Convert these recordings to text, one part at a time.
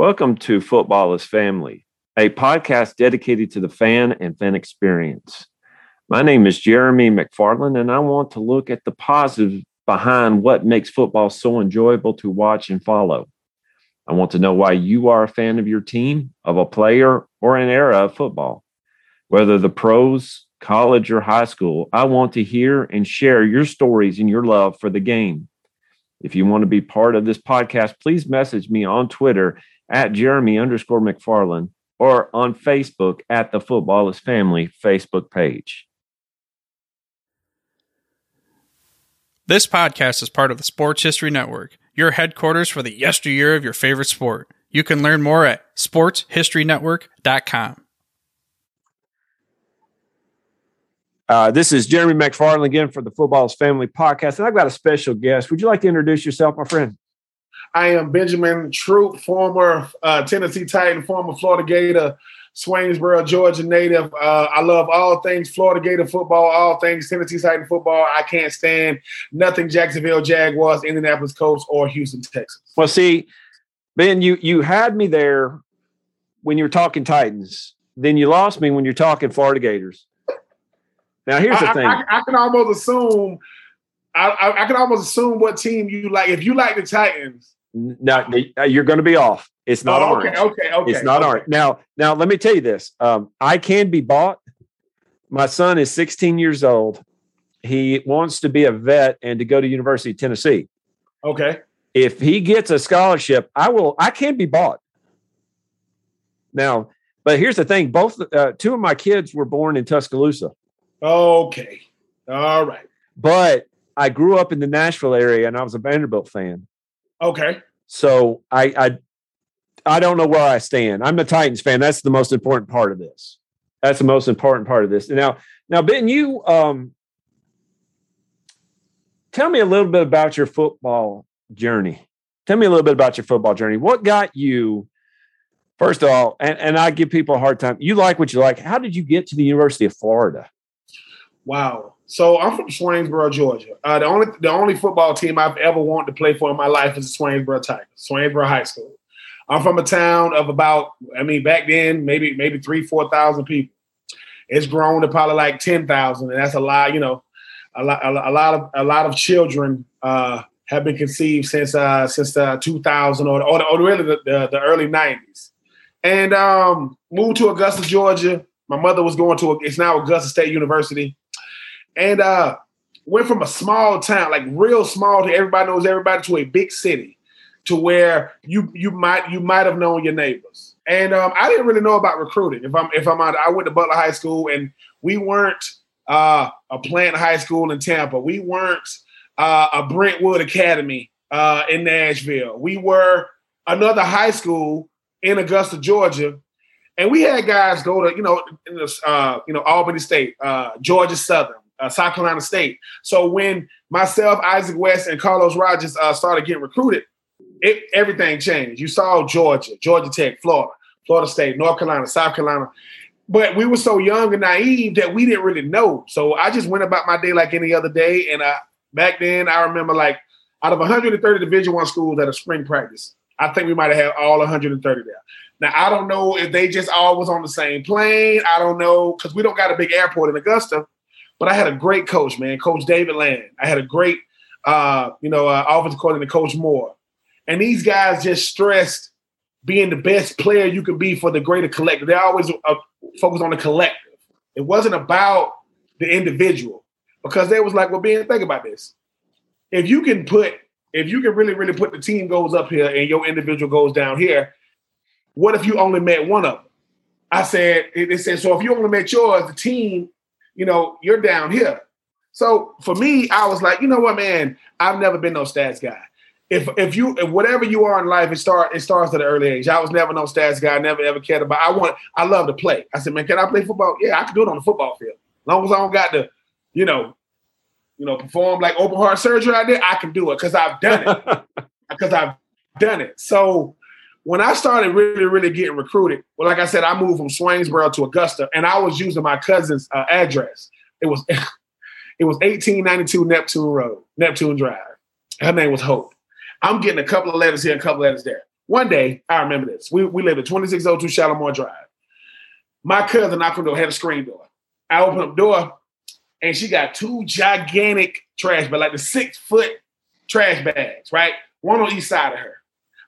Welcome to Football is Family, a podcast dedicated to the fan and fan experience. My name is Jeremy McFarland, and I want to look at the positive behind what makes football so enjoyable to watch and follow. I want to know why you are a fan of your team, of a player, or an era of football. Whether the pros, college, or high school, I want to hear and share your stories and your love for the game. If you want to be part of this podcast, please message me on Twitter at Jeremy underscore McFarland or on Facebook at the Football is Family Facebook page. This podcast is part of the Sports History Network, your headquarters for the yesteryear of your favorite sport. You can learn more at sportshistorynetwork.com. Uh, this is Jeremy McFarland again for the Football is Family podcast, and I've got a special guest. Would you like to introduce yourself, my friend? I am Benjamin Troupe, former uh, Tennessee Titan, former Florida Gator, Swainsboro, Georgia native. Uh, I love all things Florida Gator football, all things Tennessee Titan football. I can't stand nothing Jacksonville Jaguars, Indianapolis Colts, or Houston Texans. Well, see, Ben, you you had me there when you were talking Titans. Then you lost me when you're talking Florida Gators. Now here's the I, thing: I, I, can almost assume. I, I, can almost assume what team you like. If you like the Titans, no, you're going to be off. It's not oh, orange. Okay, okay, It's not okay. orange. Now, now let me tell you this. Um, I can be bought. My son is 16 years old. He wants to be a vet and to go to University of Tennessee. Okay. If he gets a scholarship, I will. I can be bought. Now, but here's the thing: both uh, two of my kids were born in Tuscaloosa. Okay. All right. But I grew up in the Nashville area, and I was a Vanderbilt fan. Okay. So I, I I don't know where I stand. I'm a Titans fan. That's the most important part of this. That's the most important part of this. Now, now Ben, you um tell me a little bit about your football journey. Tell me a little bit about your football journey. What got you first of all, and, and I give people a hard time. You like what you like. How did you get to the University of Florida? Wow. So I'm from Swainsboro, Georgia. Uh, the only the only football team I've ever wanted to play for in my life is the Swainsboro Tigers, Swainsboro High School. I'm from a town of about, I mean, back then maybe maybe three four thousand people. It's grown to probably like ten thousand, and that's a lot. You know, a lot a, lot of a lot of children uh, have been conceived since uh, since uh, 2000 or or, or really the, the, the early 90s, and um, moved to Augusta, Georgia. My mother was going to it's now Augusta State University and uh, went from a small town, like real small, to everybody knows everybody, to a big city, to where you you might you might have known your neighbors. And um, I didn't really know about recruiting. If I'm if I'm out, I went to Butler High School, and we weren't uh, a Plant High School in Tampa. We weren't uh, a Brentwood Academy uh, in Nashville. We were another high school in Augusta, Georgia, and we had guys go to you know uh, you know Albany State, uh, Georgia Southern, uh, South Carolina State. So when myself, Isaac West, and Carlos Rogers uh, started getting recruited, it, everything changed. You saw Georgia, Georgia Tech, Florida, Florida State, North Carolina, South Carolina. But we were so young and naive that we didn't really know. So I just went about my day like any other day. And uh, back then, I remember like out of 130 Division One schools at a spring practice, I think we might have had all 130 there. Now I don't know if they just all was on the same plane. I don't know because we don't got a big airport in Augusta. But I had a great coach, man, Coach David Land. I had a great, uh, you know, uh, offensive coordinator, Coach Moore. And these guys just stressed being the best player you could be for the greater collective. They always uh, focused on the collective. It wasn't about the individual because they was like, well, Ben, think about this. If you can put, if you can really, really put the team goals up here and your individual goes down here, what if you only met one of them? I said, they said, so if you only met yours, the team you know, you're down here. So for me, I was like, you know what, man, I've never been no stats guy. if if you if whatever you are in life, it start it starts at an early age. I was never no stats guy, I never ever cared about. I want I love to play. I said, man, can I play football? Yeah, I can do it on the football field. As long as I don't got to, you know, you know, perform like open heart surgery out there, I can do it because I've done it. Because I've done it. So when I started really, really getting recruited, well, like I said, I moved from Swainsboro to Augusta, and I was using my cousin's uh, address. It was it was 1892 Neptune Road, Neptune Drive. Her name was Hope. I'm getting a couple of letters here, a couple of letters there. One day, I remember this. We, we lived at 2602 Shalimar Drive. My cousin knocked on the door, had a screen door. I opened up the door, and she got two gigantic trash bags, like the six foot trash bags, right? One on each side of her.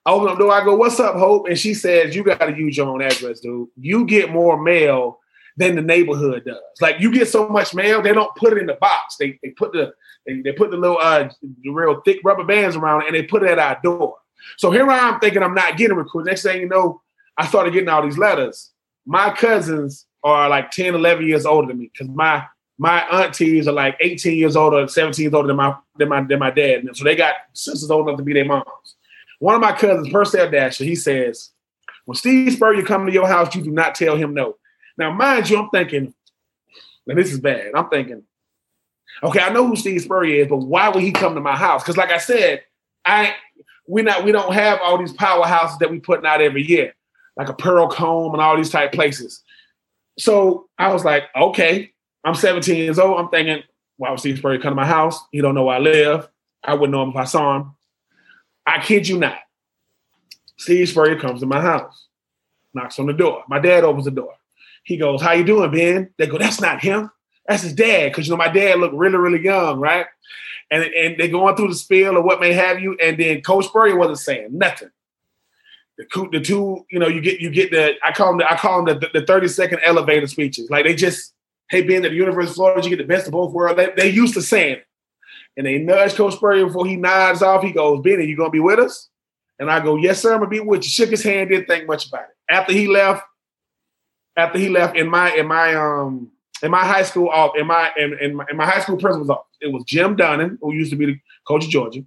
I open up the door, I go, What's up, Hope? And she says, You got to use your own address, dude. You get more mail than the neighborhood does. Like you get so much mail, they don't put it in the box. They, they put the they, they put the little uh the real thick rubber bands around it and they put it at our door. So here I am thinking I'm not getting recruited. Next thing you know, I started getting all these letters. My cousins are like 10, 11 years older than me because my my aunties are like 18 years older, 17 years older than my than my than my dad. So they got sisters old enough to be their moms. One of my cousins, Purcell Dasher, he says, when Steve Spurrier come to your house, you do not tell him no. Now, mind you, I'm thinking, and this is bad. I'm thinking, okay, I know who Steve Spurrier is, but why would he come to my house? Because, like I said, I we not we don't have all these powerhouses that we putting out every year, like a Pearl Comb and all these type places. So I was like, okay, I'm 17 years old. I'm thinking, why would Steve Spurrier come to my house? He don't know where I live. I wouldn't know him if I saw him. I kid you not. Steve Spurrier comes to my house, knocks on the door. My dad opens the door. He goes, "How you doing, Ben?" They go, "That's not him. That's his dad." Because you know my dad looked really, really young, right? And and they're going through the spiel or what may have you. And then Coach Spurrier wasn't saying nothing. The two, the two, you know, you get you get the I call them the, I call them the, the thirty second elevator speeches. Like they just, hey, at the University of Florida, you get the best of both worlds. They, they used to saying it and they nudge Coach Spurrier before he nods off. He goes, Benny, you gonna be with us? And I go, Yes, sir, I'm gonna be with you. Shook his hand, didn't think much about it. After he left, after he left in my in my um in my high school off in my in, in my, in my high school principal's office, it was Jim Donnan, who used to be the coach of Georgia.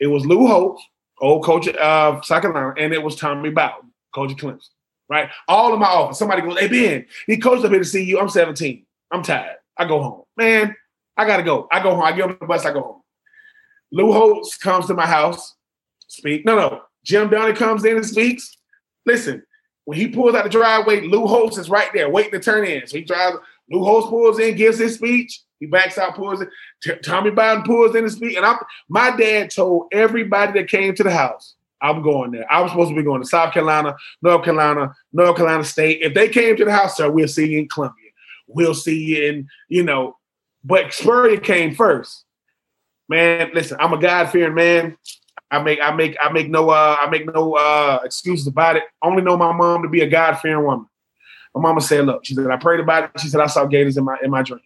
It was Lou Holtz, old coach of South Carolina, and it was Tommy Bowden, coach of Clemson. Right? All in my office. Somebody goes, Hey Ben, he coached up here to see you. I'm 17. I'm tired. I go home. Man, I gotta go. I go home. I get on the bus. I go home. Lou Holtz comes to my house. Speak. No, no. Jim Donnan comes in and speaks. Listen, when he pulls out the driveway, Lou Holtz is right there waiting to turn in. So he drives. Lou Holtz pulls in, gives his speech. He backs out, pulls in. T- Tommy Bowden pulls in and speak. And I'm, my dad told everybody that came to the house, I'm going there. I was supposed to be going to South Carolina, North Carolina, North Carolina State. If they came to the house, sir, we'll see you in Columbia. We'll see you in, you know, but Spurrier came first. Man, listen, I'm a God fearing man. I make I make I make no uh I make no uh excuses about it. I only know my mom to be a God fearing woman. My mama said, look, she said, I prayed about it. She said, I saw gators in my in my dreams.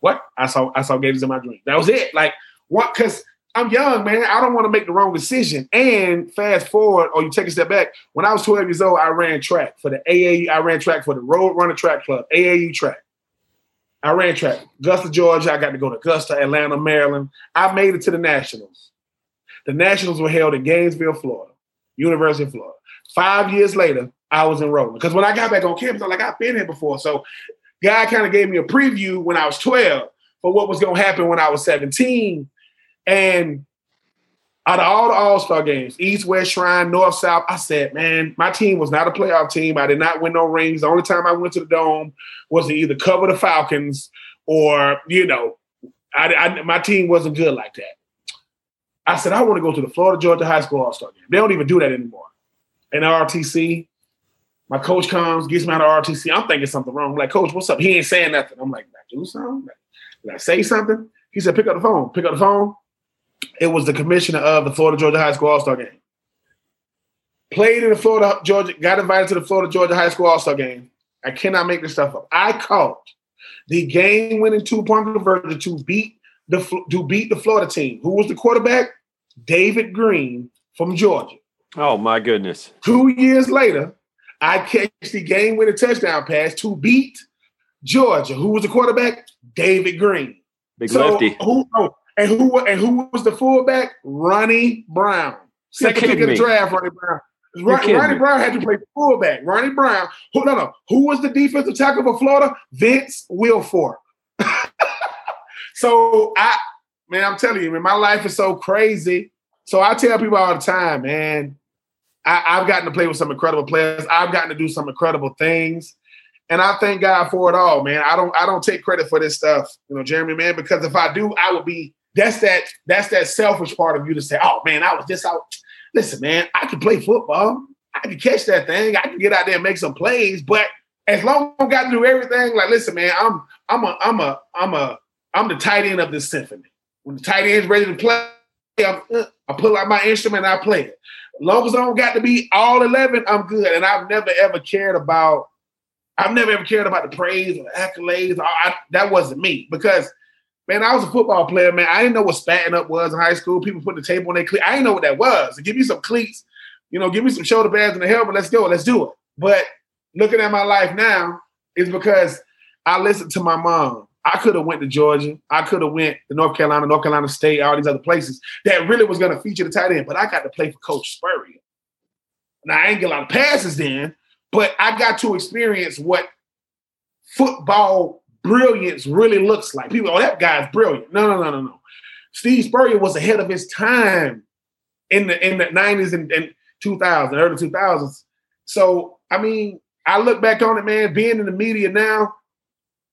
What? I saw I saw gators in my dreams. That was it. Like what cause I'm young, man. I don't want to make the wrong decision. And fast forward, or you take a step back. When I was 12 years old, I ran track for the AAU. I ran track for the Road Runner Track Club, AAU track. I ran track. Augusta, Georgia. I got to go to Augusta, Atlanta, Maryland. I made it to the Nationals. The Nationals were held in Gainesville, Florida, University of Florida. Five years later, I was enrolling because when I got back on campus, I'm like, I've been here before. So, God kind of gave me a preview when I was 12 for what was going to happen when I was 17. And out of all the All Star games, East, West, Shrine, North, South, I said, man, my team was not a playoff team. I did not win no rings. The only time I went to the Dome was to either cover the Falcons or, you know, I, I, my team wasn't good like that. I said, I want to go to the Florida Georgia High School All Star game. They don't even do that anymore. And RTC, my coach comes, gets me out of RTC. I'm thinking something wrong. I'm like, Coach, what's up? He ain't saying nothing. I'm like, did I do something? Did I say something? He said, pick up the phone. Pick up the phone. It was the commissioner of the Florida Georgia High School All Star game. Played in the Florida Georgia, got invited to the Florida Georgia High School All Star game. I cannot make this stuff up. I caught the game winning two point conversion to beat the to beat the Florida team. Who was the quarterback? David Greene from Georgia. Oh my goodness! Two years later, I catch the game winning touchdown pass to beat Georgia. Who was the quarterback? David Greene. Big so lefty. Who? Oh, And who and who was the fullback? Ronnie Brown. Second pick of the draft, Ronnie Brown. Ronnie, Ronnie Brown had to play fullback. Ronnie Brown. Who, no, no. Who was the defensive tackle for Florida? Vince Wilfork. so I, man, I'm telling you, man, my life is so crazy. So I tell people all the time, man, I, I've gotten to play with some incredible players. I've gotten to do some incredible things. And I thank God for it all, man. I don't I don't take credit for this stuff, you know, Jeremy, man, because if I do, I would be that's that that's that selfish part of you to say, oh man, I was just out. Listen, man, I can play football. I can catch that thing. I can get out there and make some plays. But as long as I got to do everything, like listen, man, I'm I'm a I'm a I'm a I'm the tight end of this symphony. When the tight end's ready to play, I'm, uh, I pull out my instrument and I play it. As long as I don't got to be all 11, I'm good. And I've never ever cared about, I've never ever cared about the praise or the accolades. I, that wasn't me because, man, I was a football player, man. I didn't know what spatting up was in high school. People put the table on their cleats. I didn't know what that was. give me some cleats, you know, give me some shoulder pads and a helmet. Let's go. Let's do it. But looking at my life now is because I listened to my mom. I could have went to Georgia. I could have went to North Carolina, North Carolina State, all these other places that really was going to feature the tight end. But I got to play for Coach Spurrier. Now I ain't get a lot of passes then, but I got to experience what football brilliance really looks like. People, oh, that guy's brilliant. No, no, no, no, no. Steve Spurrier was ahead of his time in the in the 90s and, and 2000s, early 2000s. So, I mean, I look back on it, man, being in the media now,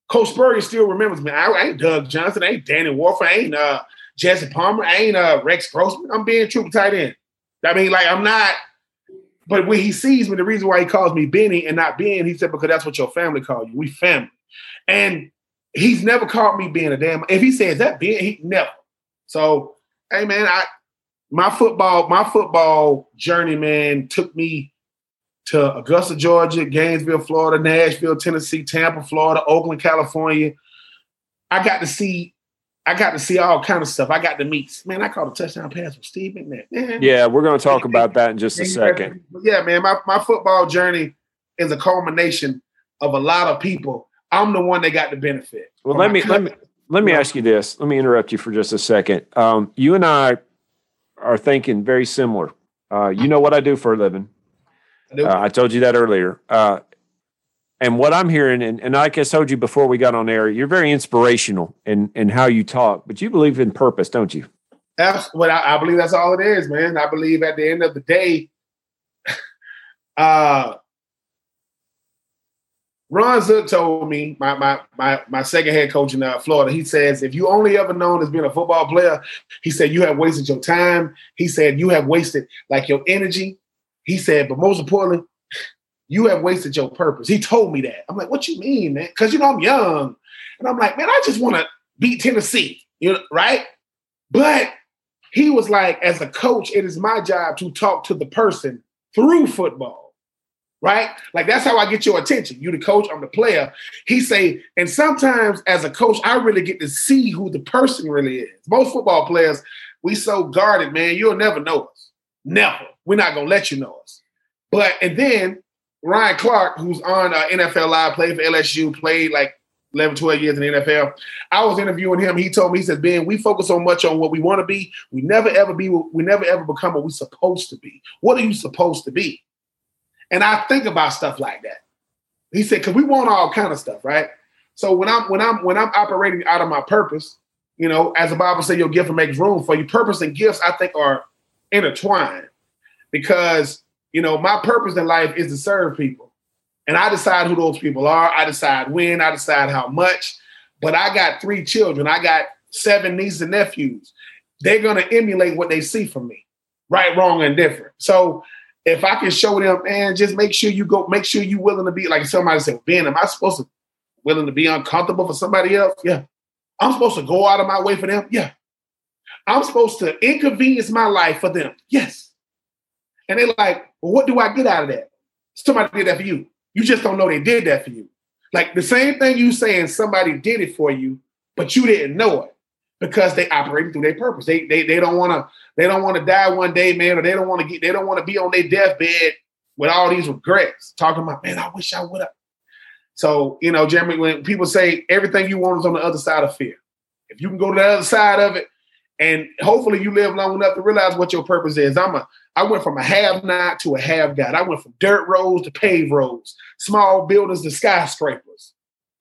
Coach Spurrier still remembers me. I, I ain't Doug Johnson, I ain't Danny Wuerffel, I ain't uh, Jesse Palmer, I ain't uh, Rex Grossman. I'm being true tight end. I mean, like I'm not. But when he sees me, the reason why he calls me Benny and not Ben, he said because that's what your family call you. We family, and he's never caught me being a damn. If he says that Ben, he never. So, hey man, I my football my football journey, man, took me to Augusta, Georgia, Gainesville, Florida, Nashville, Tennessee, Tampa, Florida, Oakland, California. I got to see, I got to see all kind of stuff. I got to meet, man. I caught a touchdown pass from Steve McNair. Man. Yeah, we're going to talk about that in just a second. Yeah, man. My my football journey is a culmination of a lot of people. I'm the one that got the benefit. Well, let me let me let me ask you this. Let me interrupt you for just a second. Um, you and I are thinking very similar. Uh, you know what I do for a living. Uh, I told you that earlier. Uh, and what I'm hearing, and, and like I told you before we got on air, you're very inspirational in, in how you talk, but you believe in purpose, don't you? That's what I, I believe that's all it is, man. I believe at the end of the day, uh, Ron Zook told me, my my my my second head coach in uh, Florida, he says, if you only ever known as being a football player, he said you have wasted your time. He said you have wasted like your energy. He said, but most importantly, you have wasted your purpose. He told me that. I'm like, what you mean, man? Because you know I'm young. And I'm like, man, I just want to beat Tennessee, you know, right? But he was like, as a coach, it is my job to talk to the person through football. Right? Like that's how I get your attention. You the coach, I'm the player. He say, and sometimes as a coach, I really get to see who the person really is. Most football players, we so guarded, man. You'll never know us. Never. We're not gonna let you know us. But and then Ryan Clark, who's on uh, NFL Live, played for LSU, played like 11, 12 years in the NFL. I was interviewing him. He told me, he said, Ben, we focus so much on what we want to be. We never ever be, we never ever become what we're supposed to be. What are you supposed to be? And I think about stuff like that. He said, because we want all kind of stuff, right? So when I'm when I'm when I'm operating out of my purpose, you know, as the Bible says, your gift will make room for you. Purpose and gifts, I think, are intertwined because you know my purpose in life is to serve people. And i decide who those people are. I decide when. I decide how much. But i got three children. I got seven nieces and nephews. They're to emulate what they see from me right wrong and different so if i can show them man just make sure you go make sure you willing to be like somebody said ben am i supposed to willing to be uncomfortable for somebody else yeah i'm supposed to go out of my way for them yeah I'm supposed to inconvenience my life for them. Yes. And they're like, well, what do I get out of that? Somebody did that for you. You just don't know they did that for you. Like the same thing you saying somebody did it for you, but you didn't know it because they operated through their purpose. They they, they don't want to they don't want to die one day, man, or they don't want to get they don't want to be on their deathbed with all these regrets, talking about, man, I wish I would have. So, you know, Jeremy, when people say everything you want is on the other side of fear, if you can go to the other side of it, And hopefully you live long enough to realize what your purpose is. I'm a I went from a have not to a have got. I went from dirt roads to paved roads, small buildings to skyscrapers.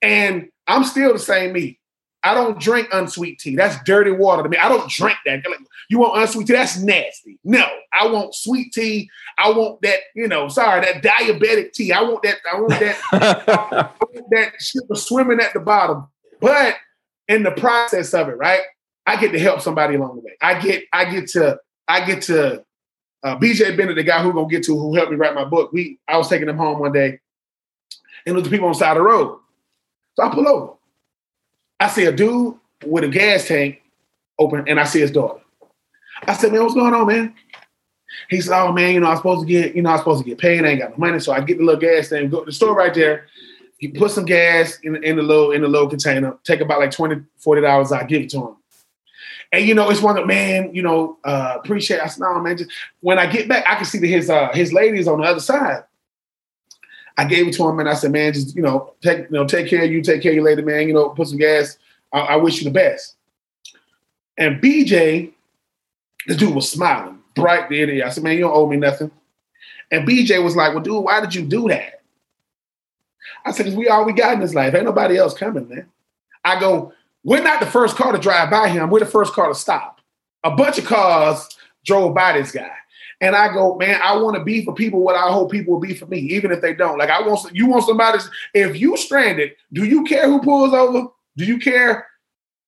And I'm still the same me. I don't drink unsweet tea. That's dirty water to me. I don't drink that. Like, you want unsweet tea? That's nasty. No, I want sweet tea. I want that, you know, sorry, that diabetic tea. I want that, I want that, I want that shit was swimming at the bottom. But in the process of it, right? I get to help somebody along the way. I get, I get to, I get to uh, BJ Bennett, the guy who gonna get to who helped me write my book. We I was taking him home one day, and there's people on the side of the road. So I pull over. I see a dude with a gas tank open, and I see his daughter. I said, "Man, what's going on, man?" He said, "Oh man, you know I'm supposed to get, you know I'm supposed to get paid. I ain't got no money, so I get the little gas thing, go to the store right there. Put some gas in, in the little in the little container. Take about like 20 40 dollars. I give it to him." And you know, it's one of man, you know, uh, appreciate. I said, no, man. Just when I get back, I can see that his uh, his ladies on the other side. I gave it to him and I said, man, just you know, take you know, take care of you, take care of you later, man. You know, put some gas. I, I wish you the best. And BJ, this dude was smiling, bright the idiot. I said, man, you don't owe me nothing. And BJ was like, well, dude, why did you do that? I said, we all we got in this life. Ain't nobody else coming, man. I go, we're not the first car to drive by him. We're the first car to stop. A bunch of cars drove by this guy. And I go, man, I want to be for people what I hope people will be for me, even if they don't. Like I want you want somebody. If you stranded, do you care who pulls over? Do you care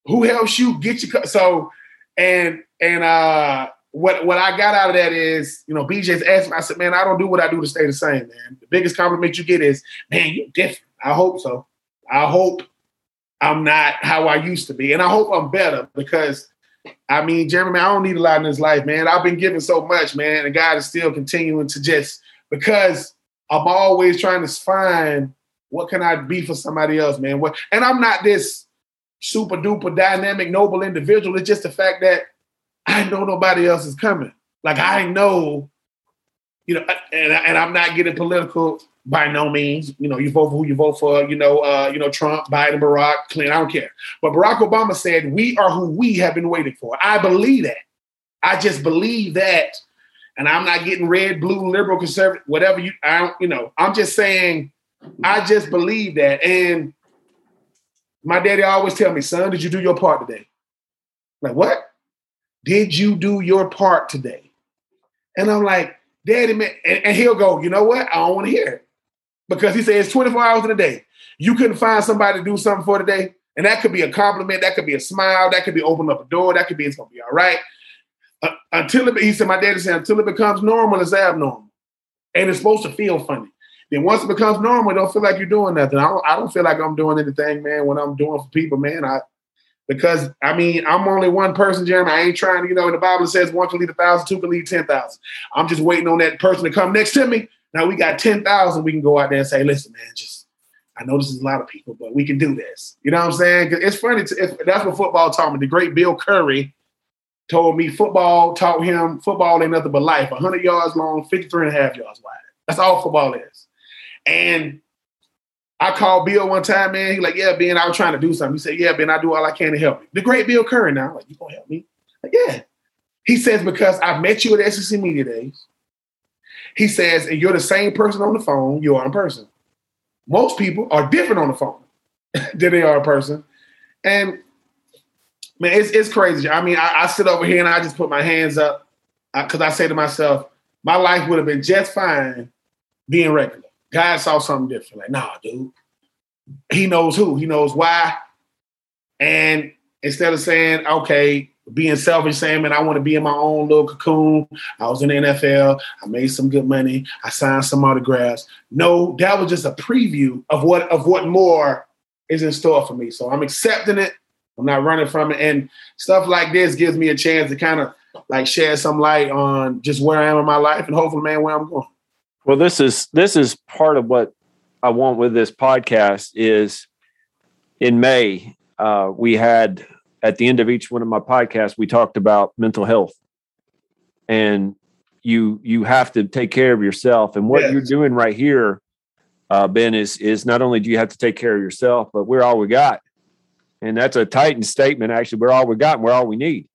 who helps you get your so? And and uh, what what I got out of that is, you know, BJ's asked me. I said, man, I don't do what I do to stay the same, man. The biggest compliment you get is, man, you're different. I hope so. I hope I'm not how I used to be. And I hope I'm better because I mean, Jeremy, I don't need a lot in this life, man. I've been given so much, man, and God is still continuing to just because I'm always trying to find what can I be for somebody else, man. What and I'm not this super duper dynamic, noble individual. It's just the fact that I know nobody else is coming. Like I know, you know, and, and I'm not getting political by no means. You know, you vote for who you vote for. You know, uh, you know Trump, Biden, Barack, Clinton. I don't care. But Barack Obama said, "We are who we have been waiting for." I believe that. I just believe that, and I'm not getting red, blue, liberal, conservative, whatever you. I don't. You know, I'm just saying. I just believe that, and my daddy always tell me, "Son, did you do your part today?" Like what? Did you do your part today? And I'm like, Daddy, man, and, and he'll go, you know what? I don't want to hear it because he says 24 hours in a day. You couldn't find somebody to do something for today. And that could be a compliment, that could be a smile, that could be open up a door, that could be it's gonna be all right. Uh, until it, he said, my daddy said, until it becomes normal, it's abnormal. And it's supposed to feel funny. Then once it becomes normal, don't feel like you're doing nothing. I don't, I don't feel like I'm doing anything, man, when I'm doing for people, man. I because I mean, I'm only one person, Jeremy. I ain't trying to, you know, the Bible says one can lead a thousand, two can lead ten thousand. I'm just waiting on that person to come next to me now we got 10,000. We can go out there and say, listen, man, just, I know this is a lot of people, but we can do this. You know what I'm saying? Cause It's funny. To, it's, that's what football taught me. The great Bill Curry told me football taught him football ain't nothing but life 100 yards long, 53 and a half yards wide. That's all football is. And I called Bill one time, man. He like, yeah, Ben, I was trying to do something. He said, yeah, Ben, I do all I can to help you. The great Bill Curry now. I'm like, you gonna help me? Like, yeah. He says, because I met you at SEC Media Days. He says, and you're the same person on the phone you are in person. Most people are different on the phone than they are in person. And man, it's, it's crazy. I mean, I, I sit over here and I just put my hands up because I, I say to myself, my life would have been just fine being regular. God saw something different. Like, nah, dude. He knows who, he knows why. And instead of saying, okay, being selfish, saying, man, I want to be in my own little cocoon. I was in the NFL. I made some good money. I signed some autographs. No, that was just a preview of what of what more is in store for me. So I'm accepting it. I'm not running from it. And stuff like this gives me a chance to kind of like shed some light on just where I am in my life and hopefully, man, where I'm going. Well, this is this is part of what I want with this podcast is in May, uh, we had at the end of each one of my podcasts, we talked about mental health. And you you have to take care of yourself. And what yes. you're doing right here, uh, Ben, is is not only do you have to take care of yourself, but we're all we got. And that's a Titan statement. Actually, we're all we got and we're all we need.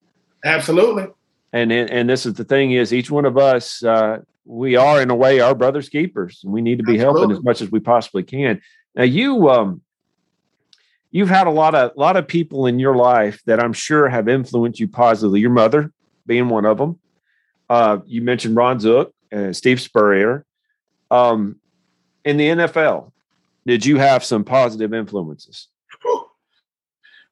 Absolutely. And and this is the thing is each one of us uh, we are in a way our brother's keepers. And we need to be Absolutely. helping as much as we possibly can. Now you um you've had a lot of lot of people in your life that I'm sure have influenced you positively. Your mother being one of them. Uh, you mentioned Ron Zook and Steve Spurrier. Um, in the NFL, did you have some positive influences?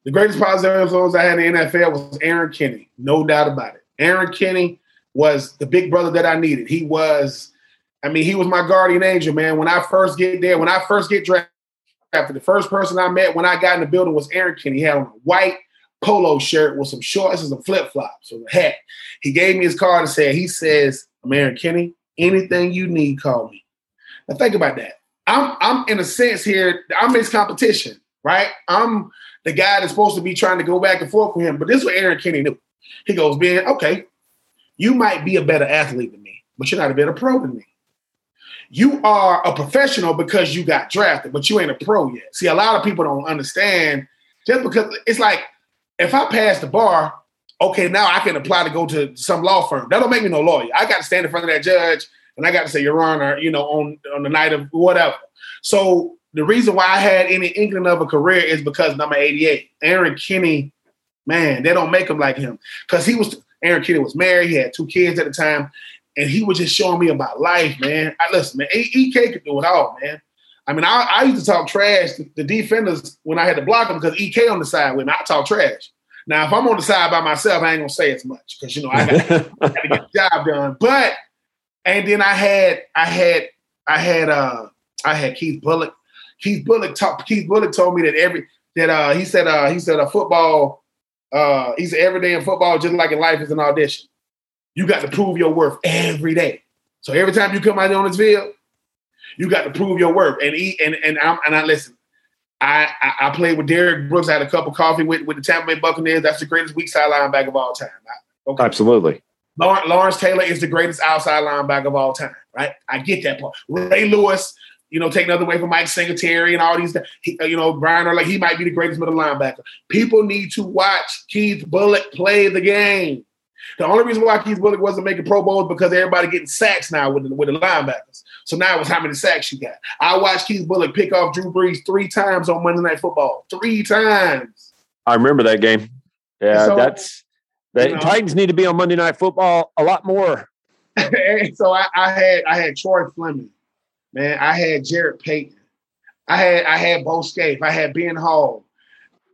The greatest positive influence I had in the NFL was Erron Kinney, no doubt about it. Erron Kinney was the big brother that I needed. He was, I mean, he was my guardian angel, man. When I first get there, when I first get drafted, the first person I met when I got in the building was Erron Kinney. He had on a white polo shirt with some shorts and some flip flops and a hat. He gave me his card and said, he says, I'm Erron Kinney. Anything you need, call me. Now think about that. I'm I'm in a sense here, I'm his competition, right? I'm the guy that's supposed to be trying to go back and forth with him. But this is what Erron Kinney knew. He goes, Ben, okay, you might be a better athlete than me, but you're not a better pro than me. You are a professional because you got drafted, but you ain't a pro yet. See, a lot of people don't understand just because it's like if I pass the bar, okay, now I can apply to go to some law firm. That don't make me no lawyer. I got to stand in front of that judge and I got to say, Your Honor, you know, on on the night of whatever. So the reason why I had any inkling of a career is because number 88, Erron Kinney, man, they don't make him like him. Because he was Erron Kinney was married, he had two kids at the time, and he was just showing me about life, man. I listen, man, EK could do it all, man. I mean, I, I used to talk trash to the defenders when I had to block them because EK on the side with me. I talk trash. Now, if I'm on the side by myself, I ain't gonna say as much because you know I got, I got to get the job done. But and then I had I had I had uh I had Keith Bulluck. Keith Bulluck talk, Keith Bulluck told me that every that uh he said uh he said a football uh he said every day in football just like in life is an audition. You got to prove your worth every day. So every time you come out on this field, you got to prove your worth. And he and and I'm and I listen. I, I, I played with Derrick Brooks. I had a cup of coffee with, with the Tampa Bay Buccaneers. That's the greatest weak side linebacker of all time. Okay. Absolutely. Lawrence Taylor is the greatest outside linebacker of all time, right? I get that part. Ray Lewis, you know, taking another way from Mike Singletary and all these, he, uh, you know, Brian like he might be the greatest middle linebacker. People need to watch Keith Bulluck play the game. The only reason why Keith Bulluck wasn't making Pro Bowl is because everybody getting sacks now with the, with the linebackers. So now it was how many sacks you got. I watched Keith Bulluck pick off Drew Brees three times on Monday Night Football. Three times. I remember that game. Yeah, so, that's the you know, Titans need to be on Monday Night Football a lot more. so I, I, had I had Troy Fleming, man. I had Jarrett Payton. I had I had Bo Scaife. I had Ben Hall.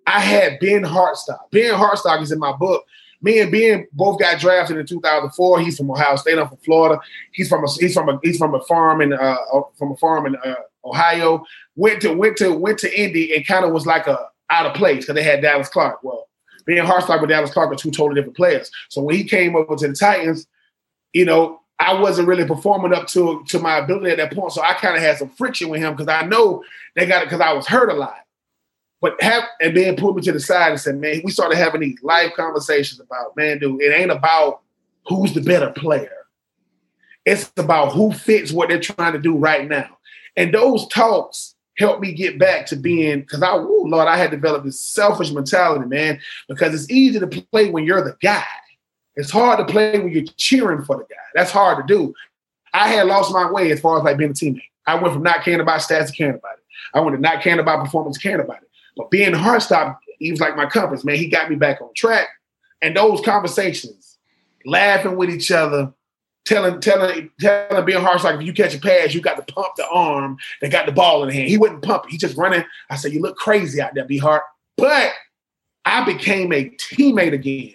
I had Ben Hartsock. Ben Hartsock is in my book. Me and Ben both got drafted in 2004. He's from Ohio State. I'm from Florida. He's from a he's from a he's from a farm in uh from a farm in uh, Ohio. Went to went to went to Indy and kind of was like a out of place because they had Dallas Clark. Well, Ben Hartsock with Dallas Clark are two totally different players. So when he came over to the Titans, you know, I wasn't really performing up to to my ability at that point. So I kind of had some friction with him because I know they got it because I was hurt a lot. But have and then pulled me to the side and said, man, we started having these live conversations about, man, dude, it ain't about who's the better player. It's about who fits what they're trying to do right now. And those talks helped me get back to being because I, ooh, Lord, I had developed this selfish mentality, man. Because it's easy to play when you're the guy. It's hard to play when you're cheering for the guy. That's hard to do. I had lost my way as far as like being a teammate. I went from not caring about stats to caring about it. I went to not caring about performance caring about it. But Ben Hartsock, he was like my compass, man. He got me back on track. And those conversations, laughing with each other, telling telling telling Ben Hartsock like if you catch a pass, you got to pump the arm that got the ball in the hand. He wouldn't pump it. He just running. I said, you look crazy out there, be Hart. But I became a teammate again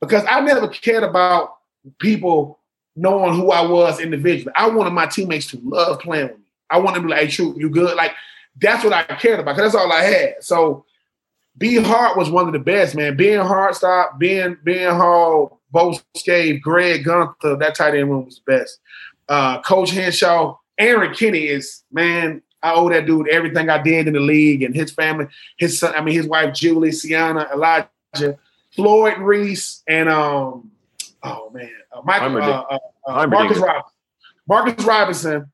because I never cared about people knowing who I was individually. I wanted my teammates to love playing with me. I wanted to be like, hey, true, you good? Like that's what I cared about because that's all I had. So B Hart was one of the best, man. Ben Hartsock, Ben Ben Hall, Bo Scaife, Greg Gunther, that tight end room was the best. Uh, Coach Henshaw, Erron Kinney is man. I owe that dude everything I did in the league and his family, his son. I mean, his wife Julie, Sienna, Elijah, Floyd Reese, and um, oh man, uh, Michael, uh, uh, uh Marcus Robinson. Marcus Robinson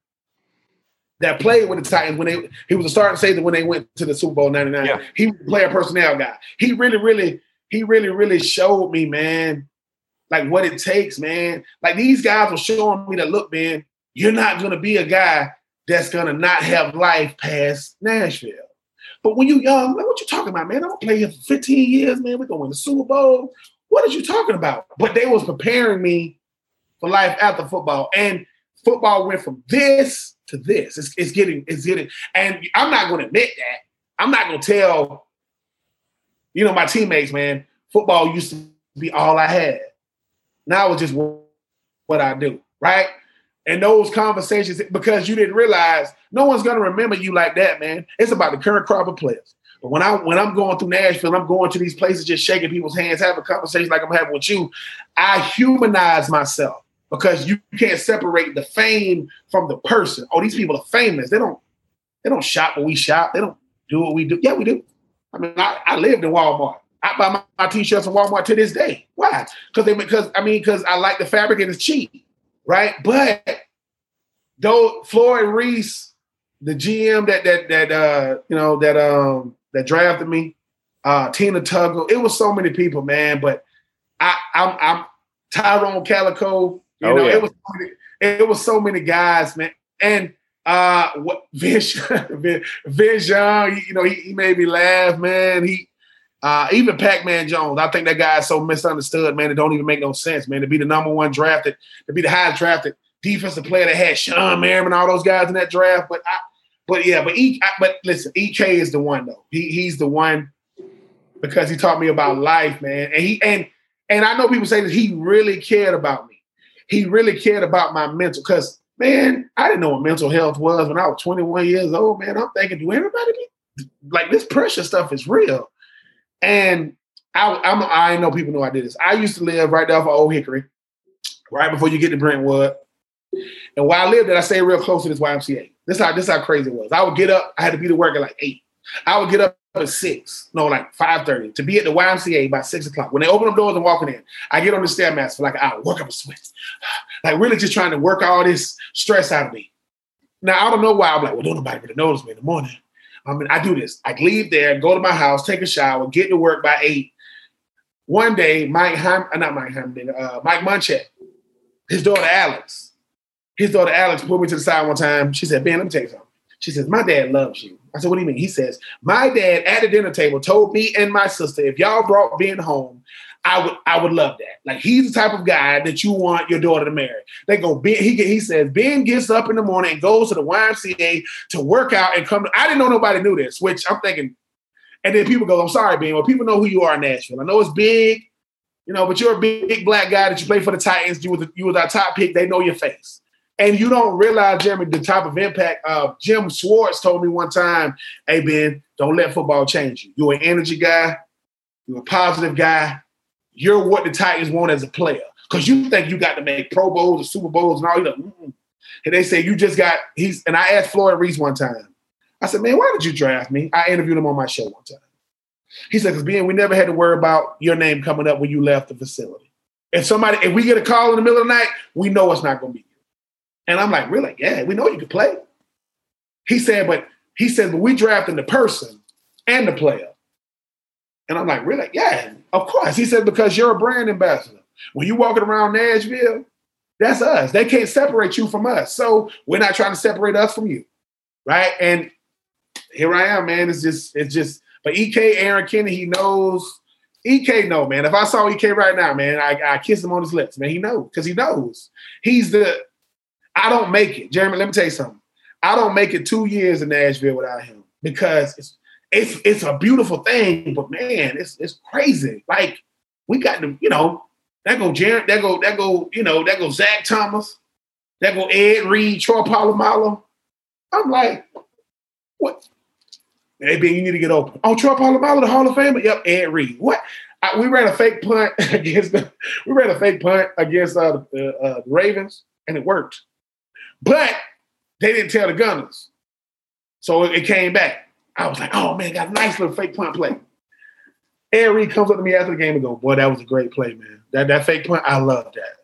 that played with the Titans when they he was a starting safety when they went to the Super Bowl '99. Yeah. He was a player personnel guy. He really, really, he really, really showed me, man, like what it takes, man. Like these guys were showing me that look, man, you're not gonna be a guy that's gonna not have life past Nashville. But when you young, like, what you talking about, man? I'm gonna play here for 15 years, man. We're gonna win the Super Bowl. What are you talking about? But they was preparing me for life after football. And football went from this to this. It's, it's getting, it's getting, and I'm not gonna admit that. I'm not gonna tell, you know, my teammates, man, football used to be all I had. Now it's just what I do, right? And those conversations, because you didn't realize no one's gonna remember you like that, man. It's about the current crop of players. But when I when I'm going through Nashville, I'm going to these places, just shaking people's hands, having conversations like I'm having with you. I humanize myself because you can't separate the fame from the person. Oh, these people are famous. They don't they don't shop what we shop. They don't do what we do. Yeah, we do. I mean, I, I lived in Walmart. I buy my, my t-shirts from Walmart to this day. Why? Because they because I mean because I like the fabric and it's cheap, right? But though Floyd Reese, the GM that that that uh you know that um that drafted me, uh Tina Tuggle, it was so many people, man. But I I'm I'm Tyrone Calico, you oh, know, yeah. it was so many, it was so many guys, man. And uh what Vision Vision, you know, he, he made me laugh, man. He uh, even Pac-Man Jones, I think that guy is so misunderstood, man. It don't even make no sense, man. To be the number one drafted, to be the highest drafted defensive player that had Shawne Merriman, all those guys in that draft. But I, but yeah, but E, but listen, EK is the one though. He he's the one because he taught me about life, man. And he and and I know people say that he really cared about me. He really cared about my mental because man, I didn't know what mental health was when I was 21 years old. Man, I'm thinking, do everybody be like this pressure stuff is real? And I, I'm, I know people know I did this. I used to live right there off of Old Hickory, right before you get to Brentwood. And while I lived there, I stayed real close to this YMCA. This how this how crazy it was. I would get up. I had to be to work at like eight. I would get up at six, no, like five thirty, to be at the YMCA by six o'clock. When they open up doors and walking in, I get on the stairmaster for like an hour, work up a sweat, like really just trying to work all this stress out of me. Now I don't know why I'm like, well, don't nobody really notice me in the morning. I mean, I do this. I leave there, go to my house, take a shower, get to work by eight. One day, Mike Ham, uh, not Mike Hamden, uh, Mike Munchak, his daughter Alex, his daughter Alex pulled me to the side one time. She said, Ben, let me tell you something. She says, My dad loves you. I said, What do you mean? He says, My dad at the dinner table told me and my sister, if y'all brought Ben home, I would I would love that. Like he's the type of guy that you want your daughter to marry. They go Ben. He he says Ben gets up in the morning and goes to the YMCA to work out and come. I didn't know nobody knew this, which I'm thinking. And then people go, "I'm sorry, Ben. Well, people know who you are in Nashville. I know it's big, you know, but you're a big, big black guy that you play for the Titans. You were the, you were our top pick. They know your face." And you don't realize, Jeremy, the type of impact. Uh, Jim Schwartz told me one time, "Hey Ben, don't let football change you. You're an energy guy. You're a positive guy you're what the Titans want as a player. Because you think you got to make Pro Bowls or Super Bowls and all. You know, and they say you just got he's. And I asked Floyd Reese one time. I said, man, why did you draft me? I interviewed him on my show one time. He said, because being we never had to worry about your name coming up when you left the facility. If somebody, if we get a call in the middle of the night, we know it's not going to be. And I'm like, really? Yeah, we know you can play. He said, but he said, but we drafting the person and the player. And I'm like, really? Yeah, of course. He said, because you're a brand ambassador. When you walking around Nashville, that's us. They can't separate you from us. So we're not trying to separate us from you. Right. And here I am, man. It's just, it's just, but EK, Erron Kinney, he knows. EK know, man. If I saw EK right now, man, I, I kiss him on his lips, man. He knows because he knows. He's the. I don't make it, Jeremy. Let me tell you something. I don't make it two years in Nashville without him because it's it's it's a beautiful thing, but man, it's it's crazy. Like we got to, you know, that go Jared, that go, that go, you know, that go Zach Thomas, that go Ed Reed, Troy Polamalu. I'm like, what? Hey, Ben, you need to get open. Oh, Troy Polamalu, the Hall of Famer? Yep, Ed Reed. What? I, we ran a fake punt against the, we ran a fake punt against uh, the, uh, the Ravens, and it worked. But they didn't tell the Gunners. So it, it came back. I was like, oh man, got a nice little fake punt play. Ed Reed comes up to me after the game and go, boy, that was a great play, man. That that fake punt, I love that.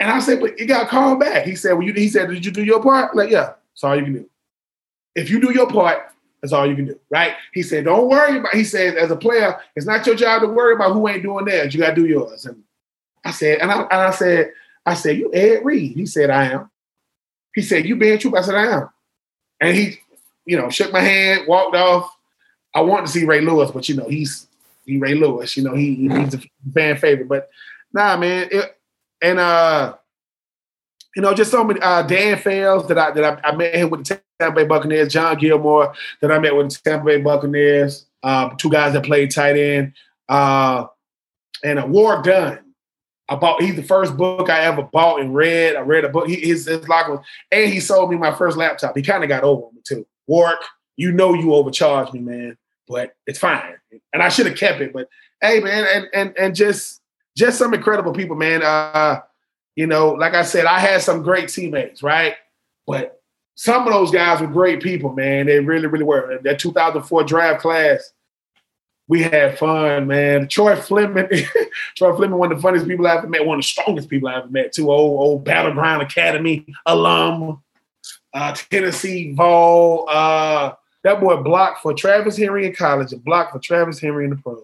And I said, but you got called back. He said, well, you, he said, did you do your part? Like, yeah, that's all you can do. If you do your part, that's all you can do, right? He said, don't worry about. He said, as a player, it's not your job to worry about who ain't doing theirs. You got to do yours. And I said, and I, and I said, I said, you Ed Reed. He said, I am. He said, you Ben Troupe. I said, I am. And he, you know, shook my hand, walked off. I wanted to see Ray Lewis, but you know, he's he Ray Lewis. You know, he he's a fan favorite. But nah, man. It, and uh, you know, just so many uh Dan Fales that I that I, I met him with the Tampa Bay Buccaneers, John Gilmore that I met with the Tampa Bay Buccaneers, uh, two guys that played tight end, uh, and a War Gunn. I bought. He's the first book I ever bought and read. I read a book. He, his his locker was, and he sold me my first laptop. He kind of got over me too. Warwick, you know you overcharged me, man, but it's fine. And I should have kept it. But hey, man, and and and just just some incredible people, man. Uh, you know, like I said, I had some great teammates, right? But some of those guys were great people, man. They really, really were. That 2004 draft class we had fun, man. Troy Fleming, Troy Fleming, one of the funniest people I ever met, one of the strongest people I ever met, too. Old, old Battleground Academy alum, uh, Tennessee Vol. Uh, that boy blocked for Travis Henry in college and blocked for Travis Henry in the pros.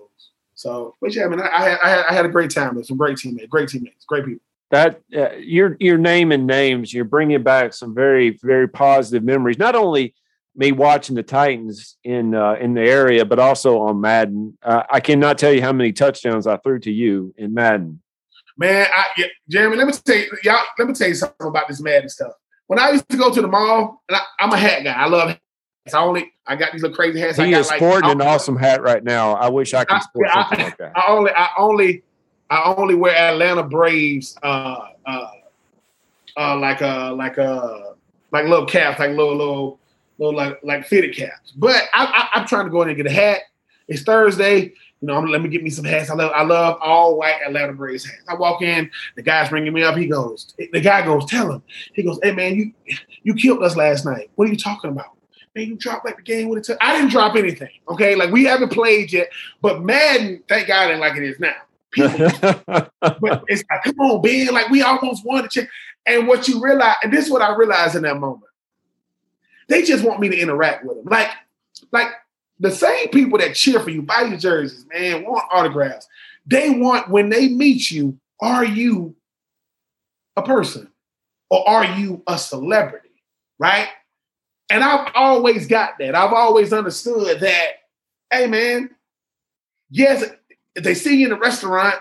So, but yeah, I mean, I, I, had, I had a great time with some great teammates, great teammates, great people. That uh, you're you're naming names. You're bringing back some very very positive memories. Not only me watching the Titans in uh, in the area, but also on Madden. Uh, I cannot tell you how many touchdowns I threw to you in Madden. Man, I, yeah, Jeremy, let me tell you, y'all, let me tell you something about this Madden stuff. When I used to go to the mall, and I, am a hat guy. I love hats. I only I got these little crazy hats. He I is sporting an awesome hat right now. I wish I could sport I, something I, like that. I only I only I only wear Atlanta Braves uh uh uh like a like a like little caps, like little little little like like fitted caps. But I, I, am trying to go in and get a hat. It's Thursday. You know, I'm, let me get me some hats. I love I love all white Atlanta Braves hats. I walk in, the guy's bringing me up. He goes, the guy goes, tell him. He goes, hey man, you you killed us last night. What are you talking about? Man, you dropped like the game with it. I didn't drop anything. Okay, like we haven't played yet. But Madden, thank God, and like it is now. But it's like, come on, Ben, like we almost won the chance. And what you realize, and this is what I realized in that moment they just want me to interact with them. Like, like the same people that cheer for you, buy your jerseys, man, want autographs. They want when they meet you, are you a person or are you a celebrity? Right? And I've always got that. I've always understood that, hey man, yes, if they see you in a restaurant,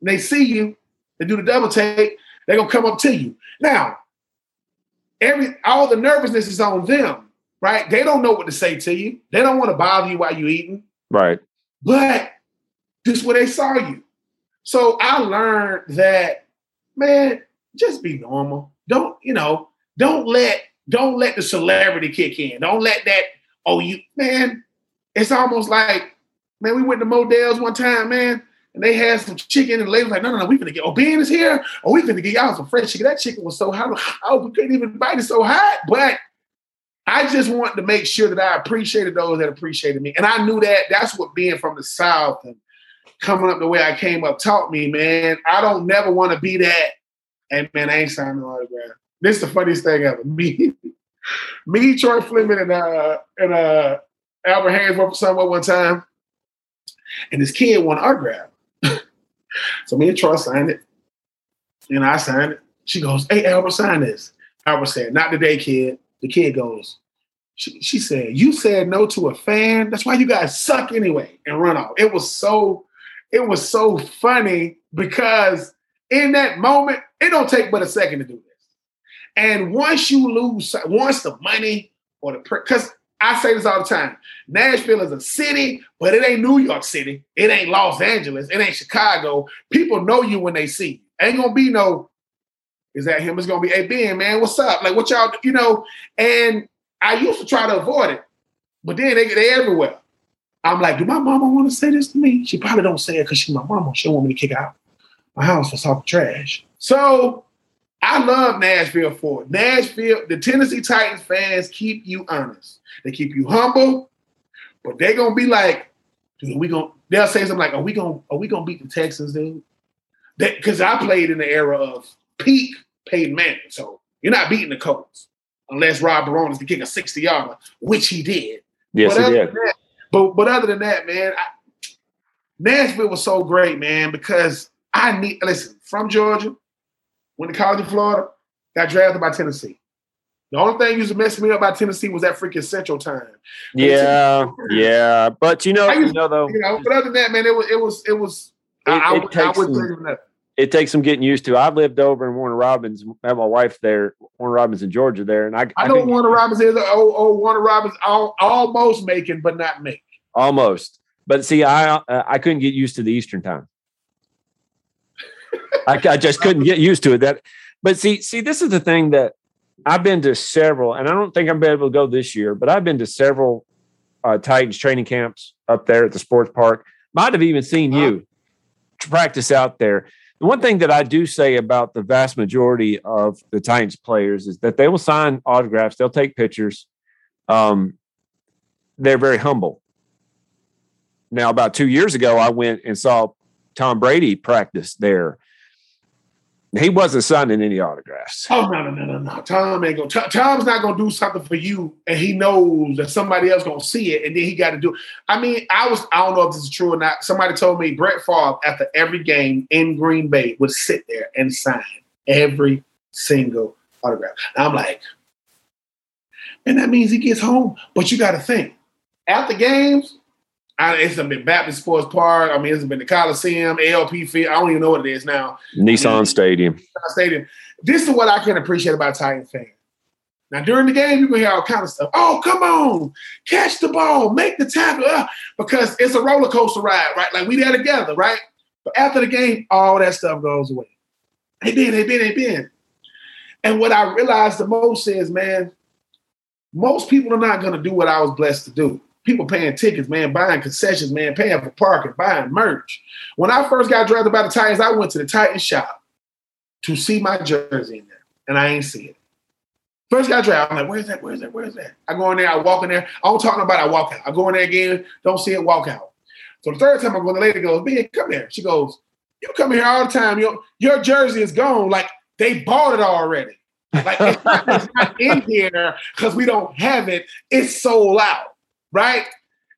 they see you, they do the double take, they're gonna come up to you. Now, every all the nervousness is on them, right? They don't know what to say to you. They don't want to bother you while you're eating. Right. But this where they saw you. So I learned that, man, just be normal. Don't, you know, don't let don't let the celebrity kick in. Don't let that, oh, you man, it's almost like, man, we went to Modell's one time, man and they had some chicken, and the lady was like, "No, no, no, we gonna get. Oh, Ben is here. Oh, we gonna get y'all some fresh chicken. That chicken was so hot. Oh, we couldn't even bite it so hot. But I just wanted to make sure that I appreciated those that appreciated me, and I knew that that's what being from the South and coming up the way I came up taught me. Man, I don't never want to be that. And man, I ain't signing no autograph. This is the funniest thing ever. Me, me, Troy Fleming, and uh, and uh, Albert Haynesworth somewhere one time, and this kid won autograph. So me and Troy signed it. And I signed it. She goes, Hey, Albert, sign this. Albert said, Not today, kid. The kid goes, she, she said, You said no to a fan. That's why you guys suck anyway and run off. It was so, it was so funny because in that moment, it don't take but a second to do this. And once you lose, once the money or the because I say this all the time. Nashville is a city, but it ain't New York City. It ain't Los Angeles. It ain't Chicago. People know you when they see you. Ain't gonna be no, is that him? It's gonna be, hey Ben, man, what's up? Like what y'all, you know? And I used to try to avoid it, but then they they everywhere. I'm like, do my mama want to say this to me? She probably don't say it because she's my mama. She don't want me to kick out my house for talking trash. So I love Nashville for it. Nashville, the Tennessee Titans fans keep you honest. They keep you humble, but they're gonna be like, dude, we gonna they'll say something like, Are we gonna are we gonna beat the Texans, dude? Because I played in the era of peak Peyton Manning. So you're not beating the Colts unless Rob Bironas can kick a 60 yarder, which he did. Yes, but he did. That, but but other than that, man, I, Nashville was so great, man, because I need listen from Georgia, went to college in Florida, got drafted by Tennessee. The only thing used to mess me up about Tennessee was that freaking Central Time. Yeah, yeah, but you know, you know though, you know, but other than that, man, it was it was it was. It, I, it I, I would some, it takes some getting used to. I lived over in Warner Robins, had my wife there, Warner Robins in Georgia there, and I. I, I know Warner Robins is oh, oh Warner Robins all, almost making, but not making. Almost, but see, I uh, I couldn't get used to the Eastern time. I, I just couldn't get used to it. That, but see, see, this is the thing that I've been to several, and I don't think I'm be able to go this year, but I've been to several uh, Titans training camps up there at the sports park. Might have even seen you practice out there. The one thing that I do say about the vast majority of the Titans players is that they will sign autographs, they'll take pictures. Um, they're very humble. Now, about two years ago, I went and saw Tom Brady practiced there he wasn't signing any autographs. Oh no, no, no, no, no. Tom ain't gonna. Tom's not gonna do something for you, and he knows that somebody else gonna see it, and then he got to do. It. I mean, I was. I don't know if this is true or not. Somebody told me Brett Favre after every game in Green Bay would sit there and sign every single autograph. And I'm like, and that means he gets home. But you got to think after games, I, it's been Baptist Sports Park. I mean, it's been the Coliseum, ALP Field. I don't even know what it is now. Nissan I mean, Stadium. Stadium. This is what I can appreciate about Titan fans. Now, during the game, you can hear all kind of stuff. Oh, come on, catch the ball, make the tackle, uh, because it's a roller coaster ride, right? Like we there together, right? But after the game, all that stuff goes away. They been, they been, they been. And what I realized the most is, man, most people are not going to do what I was blessed to do people paying tickets, man, buying concessions, man, paying for parking, buying merch. When I first got drafted by the Titans, I went to the Titan shop to see my jersey in there, and I ain't see it. First got drafted, I'm like, where's that? Where's that? Where's that? I go in there, I walk in there. I'm talking about I walk out. I go in there again, don't see it, walk out. So the third time I go, the lady goes, Ben, come here. She goes, You come here all the time. Your, your jersey is gone. Like they bought it already. Like it's not, it's not in here because we don't have it. It's sold out right?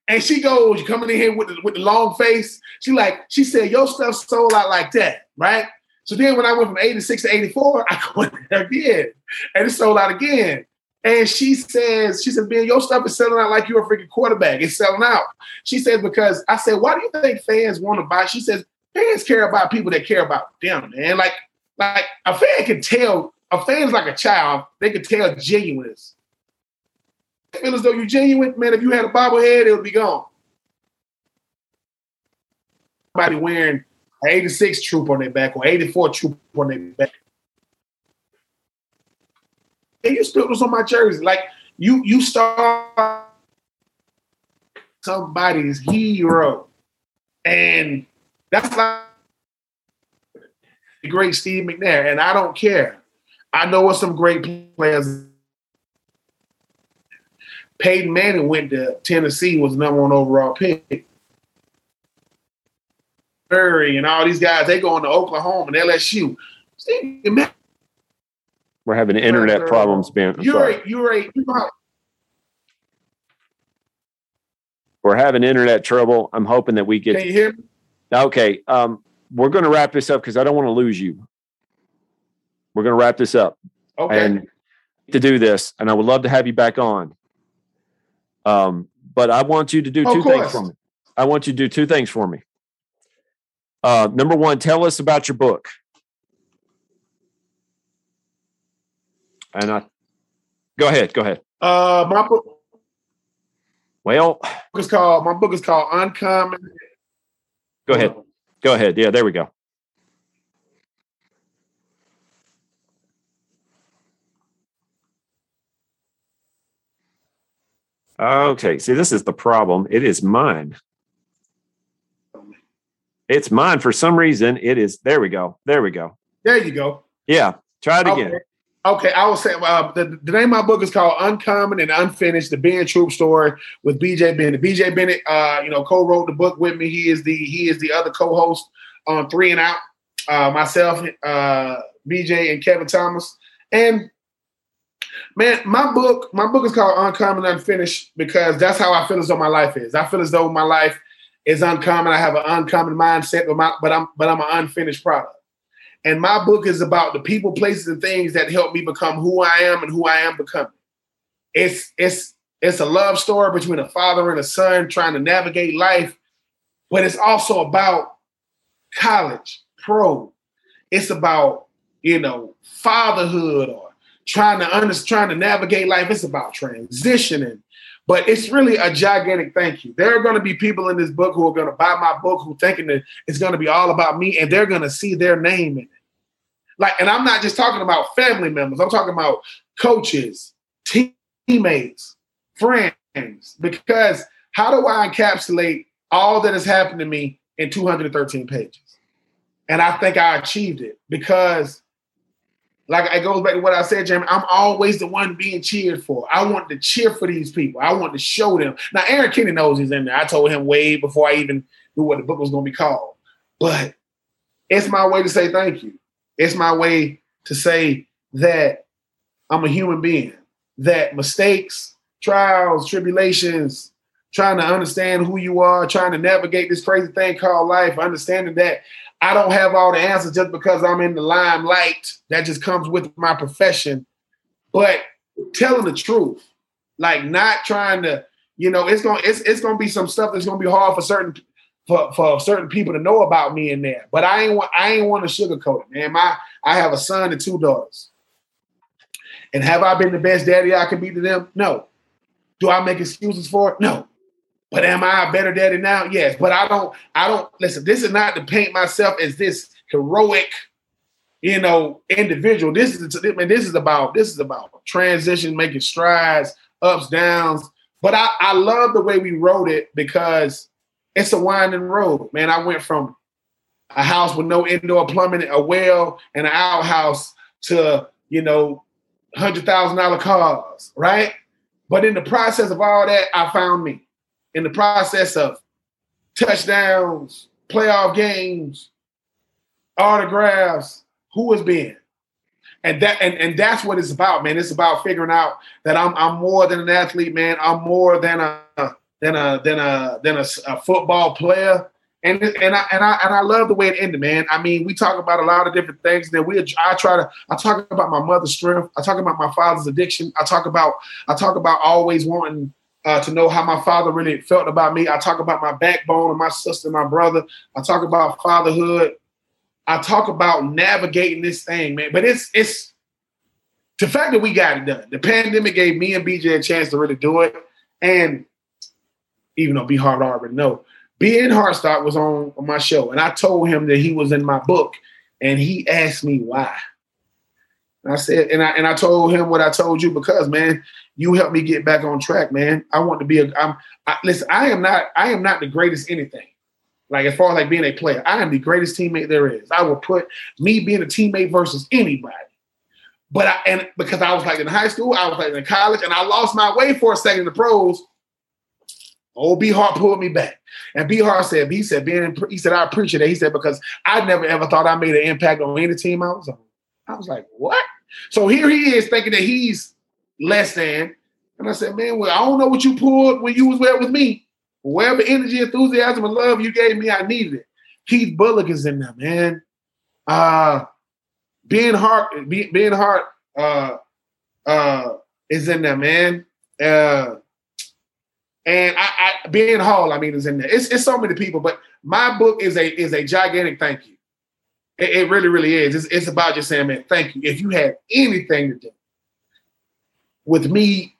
And she goes, you coming in here with the, with the long face. She like, she said, your stuff sold out like that, right? So then when I went from 86 to 84, I in there again. And it sold out again. And she says, she said, Ben, your stuff is selling out like you're a freaking quarterback. It's selling out. She says, because I said, why do you think fans want to buy? She says, fans care about people that care about them, man. Like, like a fan can tell, a fan's like a child, they can tell genuineness feel as though you're genuine, man, if you had a bobblehead, it would be gone. Somebody wearing 86 Troupe on their back or 84 Troupe on their back. And you spilled this on my jersey. Like you you start somebody's hero. And that's like the great Steve McNair. And I don't care. I know what some great players Peyton Manning went to Tennessee, was number one overall pick. Murray and all these guys, they going to Oklahoma and LSU. We're having internet problems, Ben. I'm you're a, you're a, you're We're having internet trouble. I'm hoping that we get. Can you hear me? Okay. Um, we're going to wrap this up because I don't want to lose you. We're going to wrap this up. Okay. And to do this, and I would love to have you back on. Um, but I want you to do two things for me. I want you to do two things for me. Uh, number one, tell us about your book. And I go ahead, go ahead. Uh, my book. Well, book is called my book is called Uncommon. Go ahead. Go ahead. Yeah, there we go. Okay, see, this is the problem. It is mine. It's mine for some reason. It is. There we go. There we go. There you go. Yeah, try it again. Okay, okay. I will say uh, the, the name of my book is called Uncommon and Unfinished: The Ben Troupe Story with BJ Bennett. BJ Bennett, uh, you know, co-wrote the book with me. He is the he is the other co-host on Three and Out. Uh, myself, uh, BJ, and Kevin Thomas, and Man, my book, my book is called Uncommon Unfinished because that's how I feel as though my life is. I feel as though my life is uncommon. I have an uncommon mindset, but, my, but I'm but I'm an unfinished product. And my book is about the people, places, and things that help me become who I am and who I am becoming. It's it's it's a love story between a father and a son trying to navigate life, but it's also about college, pro. It's about you know fatherhood or trying to understand, trying to navigate life. It's about transitioning. But it's really a gigantic thank you. There are going to be people in this book who are going to buy my book who thinking that it's going to be all about me, and they're going to see their name in it. Like, and I'm not just talking about family members. I'm talking about coaches, teammates, friends. Because how do I encapsulate all that has happened to me in 213 pages? And I think I achieved it because like it goes back to what I said, Jamie. I'm always the one being cheered for. I want to cheer for these people. I want to show them. Now, Erron Kinney knows he's in there. I told him way before I even knew what the book was going to be called. But it's my way to say thank you. It's my way to say that I'm a human being. That mistakes, trials, tribulations, trying to understand who you are, trying to navigate this crazy thing called life, understanding that I don't have all the answers just because I'm in the limelight. That just comes with my profession. But telling the truth, like not trying to, you know, it's gonna it's it's gonna be some stuff that's gonna be hard for certain for, for certain people to know about me in there. But I ain't want I ain't want to sugarcoat it, man. My I have a son and two daughters. And have I been the best daddy I can be to them? No. Do I make excuses for it? No. But am I a better daddy now? Yes. But I don't, I don't listen, this is not to paint myself as this heroic, you know, individual. This is I mean, this is about this is about transition, making strides, ups, downs. But I, I love the way we wrote it because it's a winding road. Man, I went from a house with no indoor plumbing, a well, and an outhouse to, you know, hundred thousand dollar cars, right? But in the process of all that, I found me in the process of touchdowns, playoff games, autographs, who has been. And that and, and that's what it's about, man. It's about figuring out that I'm I'm more than an athlete, man. I'm more than a than a than a than a, a football player. And and I and I and I love the way it ended, man. I mean, we talk about a lot of different things. That we I try to I talk about my mother's strength. I talk about my father's addiction. I talk about I talk about always wanting uh, to know how my father really felt about me. I talk about my backbone and my sister, my brother. I talk about fatherhood. I talk about navigating this thing, man. But it's it's the fact that we got it done. The pandemic gave me and BJ a chance to really do it. And even though B Hart already know, Ben Hartsock was on, on my show, and I told him that he was in my book, and he asked me why. And I said, and I and I told him what I told you because, man, you helped me get back on track, man. I want to be a. I'm I, listen. I am not. I am not the greatest anything. Like as far as like being a player, I am the greatest teammate there is. I will put me being a teammate versus anybody. But I and because I was like in high school, I was like in college, and I lost my way for a second in the pros. Old B Hart pulled me back. And B Hart said, he said, being he said, I appreciate it. He said, because I never ever thought I made an impact on any team I was on. I was like, what? So here he is thinking that he's less than. And I said, man, well, I don't know what you pulled when you was there with me. Whatever energy, enthusiasm, and love you gave me, I needed it. Keith Bulluck is in there, man. Uh Ben Hart, Ben Hart uh uh is in there, man. Uh and I, I Ben Hall, I mean, is in there. It's, it's so many people, but my book is a is a gigantic thank you. It, it really, really is. It's, it's about just saying, man, thank you. If you had anything to do, with me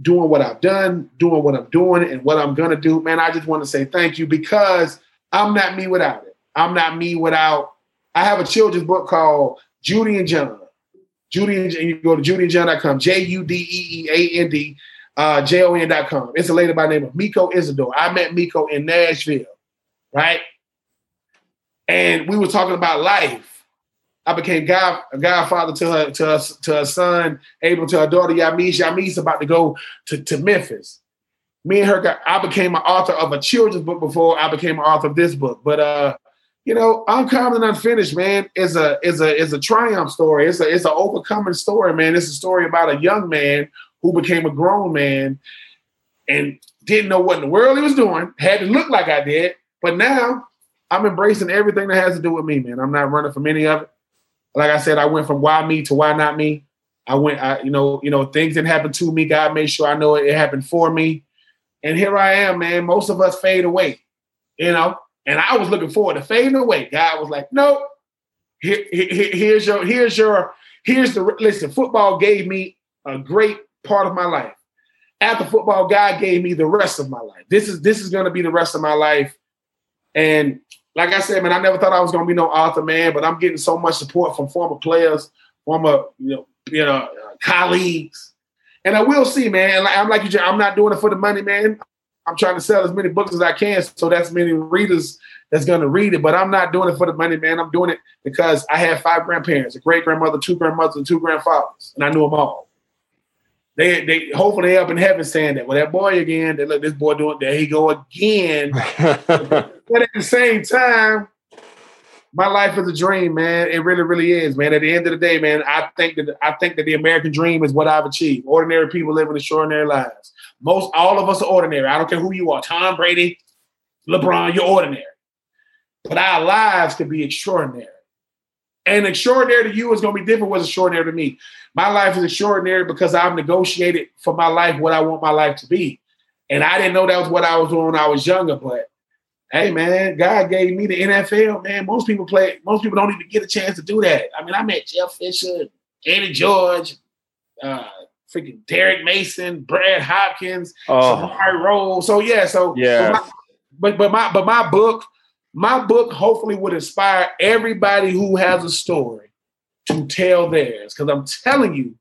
doing what I've done, doing what I'm doing, and what I'm gonna do, man, I just want to say thank you because I'm not me without it. I'm not me without. I have a children's book called Judee and Jon. Judy and you go to judeeandjon.com, J U D E E A N D, uh, J O N.com. It's a lady by the name of Miko Isidore. I met Miko in Nashville, right? And we were talking about life I became god, a godfather to her, to her, to her son, Abel, to her daughter Yamis. Yamis about to go to, to Memphis. Me and her got, I became an author of a children's book before I became an author of this book. But uh, you know, Uncommon and Unfinished, man, is a is a is a triumph story. It's a it's an overcoming story, man. It's a story about a young man who became a grown man and didn't know what in the world he was doing, had to look like I did, But now I'm embracing everything that has to do with me, man. I'm not running from any of it. Like I said, I went from why me to why not me. I went, I, you know, you know, things didn't happen to me. God made sure I know it, it happened for me. And here I am, man. Most of us fade away, you know. And I was looking forward to fading away. God was like, nope. Here, here, here's your, here's your, here's the listen. Football gave me a great part of my life. After football, God gave me the rest of my life. This is this is going to be the rest of my life. And like I said, man, I never thought I was to be no author, man. But I'm getting so much support from former players, former you know, you know, colleagues, and I will see, man. I'm like you, I'm not doing it for the money, man. I'm trying to sell as many books as I can, so that's many readers that's to read it. But I'm not doing it for the money, man. I'm doing it because I had five grandparents, a great grandmother, two grandmothers, and two grandfathers, and I knew them all. They, they hopefully they up in heaven saying that. Well, that boy again, they look this boy doing there he go again. but at the same time, my life is a dream, man. It really, really is, man. At the end of the day, man, I think that I think that the American dream is what I've achieved. Ordinary people living extraordinary lives. Most all of us are ordinary. I don't care who you are. Tom Brady, LeBron, you're ordinary. But our lives could be extraordinary. And extraordinary to you is going to be different what's extraordinary to me. My life is extraordinary because I've negotiated for my life what I want my life to be. And I didn't know that was what I was doing when I was younger, but hey man, God gave me the NFL, man. Most people play, most people don't even get a chance to do that. I mean, I met Jeff Fisher, Eddie George, uh, freaking Derrick Mason, Brad Hopkins, oh. Samari. So yeah, so yeah. But, my, but but my but my book, my book hopefully would inspire everybody who has a story to tell theirs. Because I'm telling you,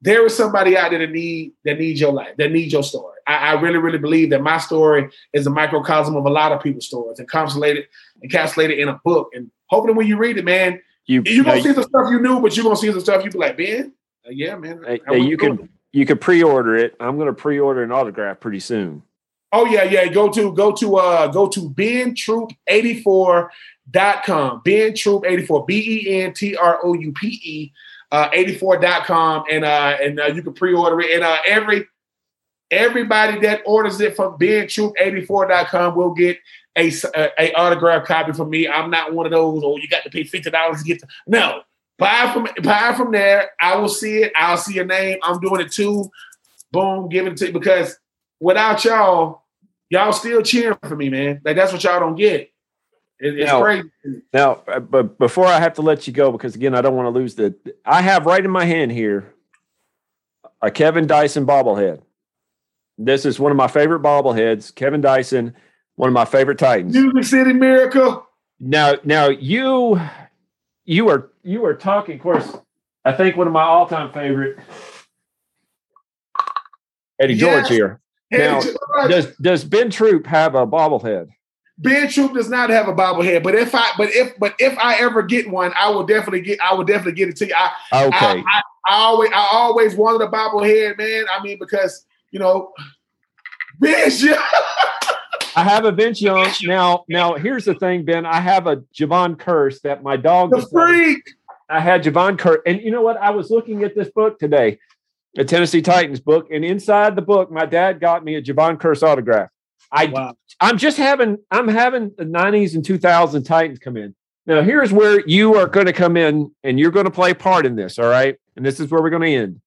there is somebody out there that need that needs your life, that needs your story. I, I, really, really believe that my story is a microcosm of a lot of people's stories, encapsulated, encapsulated in a book. And hopefully, when you read it, man, you you gonna see the stuff you knew, but you're gonna see the stuff you be like, Ben, uh, yeah, man. Hey, hey, you can you can pre-order it. I'm gonna pre-order an autograph pretty soon. Oh yeah, yeah. Go to go to uh go to bentroupe84.com. Ben Troupe 84, B-E-N-T-R-O-U-P-E uh 84.com and uh and uh, you can pre-order it. And uh every everybody that orders it from bentroupe84.com will get a, a, a autograph copy from me. I'm not one of those, oh, you got to pay $50 to get to no. Buy from buy from there. I will see it. I'll see your name. I'm doing it too. Boom, give it to because without y'all, y'all still cheering for me, man. Like that's what y'all don't get. It, it's now, crazy. Now, but before I have to let you go, because again, I don't want to lose the. I have right in my hand here a Kevin Dyson bobblehead. This is one of my favorite bobbleheads. Kevin Dyson, one of my favorite Titans. Music City Miracle. Now, now you, you are you are talking. Of course, I think one of my all time favorite, Eddie yes. George here. Now, does does Ben Troupe have a bobblehead? Ben Troupe does not have a bobblehead, but if I but if but if I ever get one, I will definitely get I will definitely get it to you. I, okay. I, I, I always I always wanted a bobblehead, man. I mean, because you know, Vince Young. I have a Vince Young. Now, now here's the thing, Ben. I have a Jevon Kearse that my dog. The freak. I had Jevon Kearse, and you know what? I was looking at this book today, the Tennessee Titans book, and inside the book, my dad got me a Jevon Kearse autograph. I, wow. I'm just having, I'm having the '90s and 2000 Titans come in. Now, here's where you are going to come in, and you're going to play a part in this. All right, and this is where we're going to end.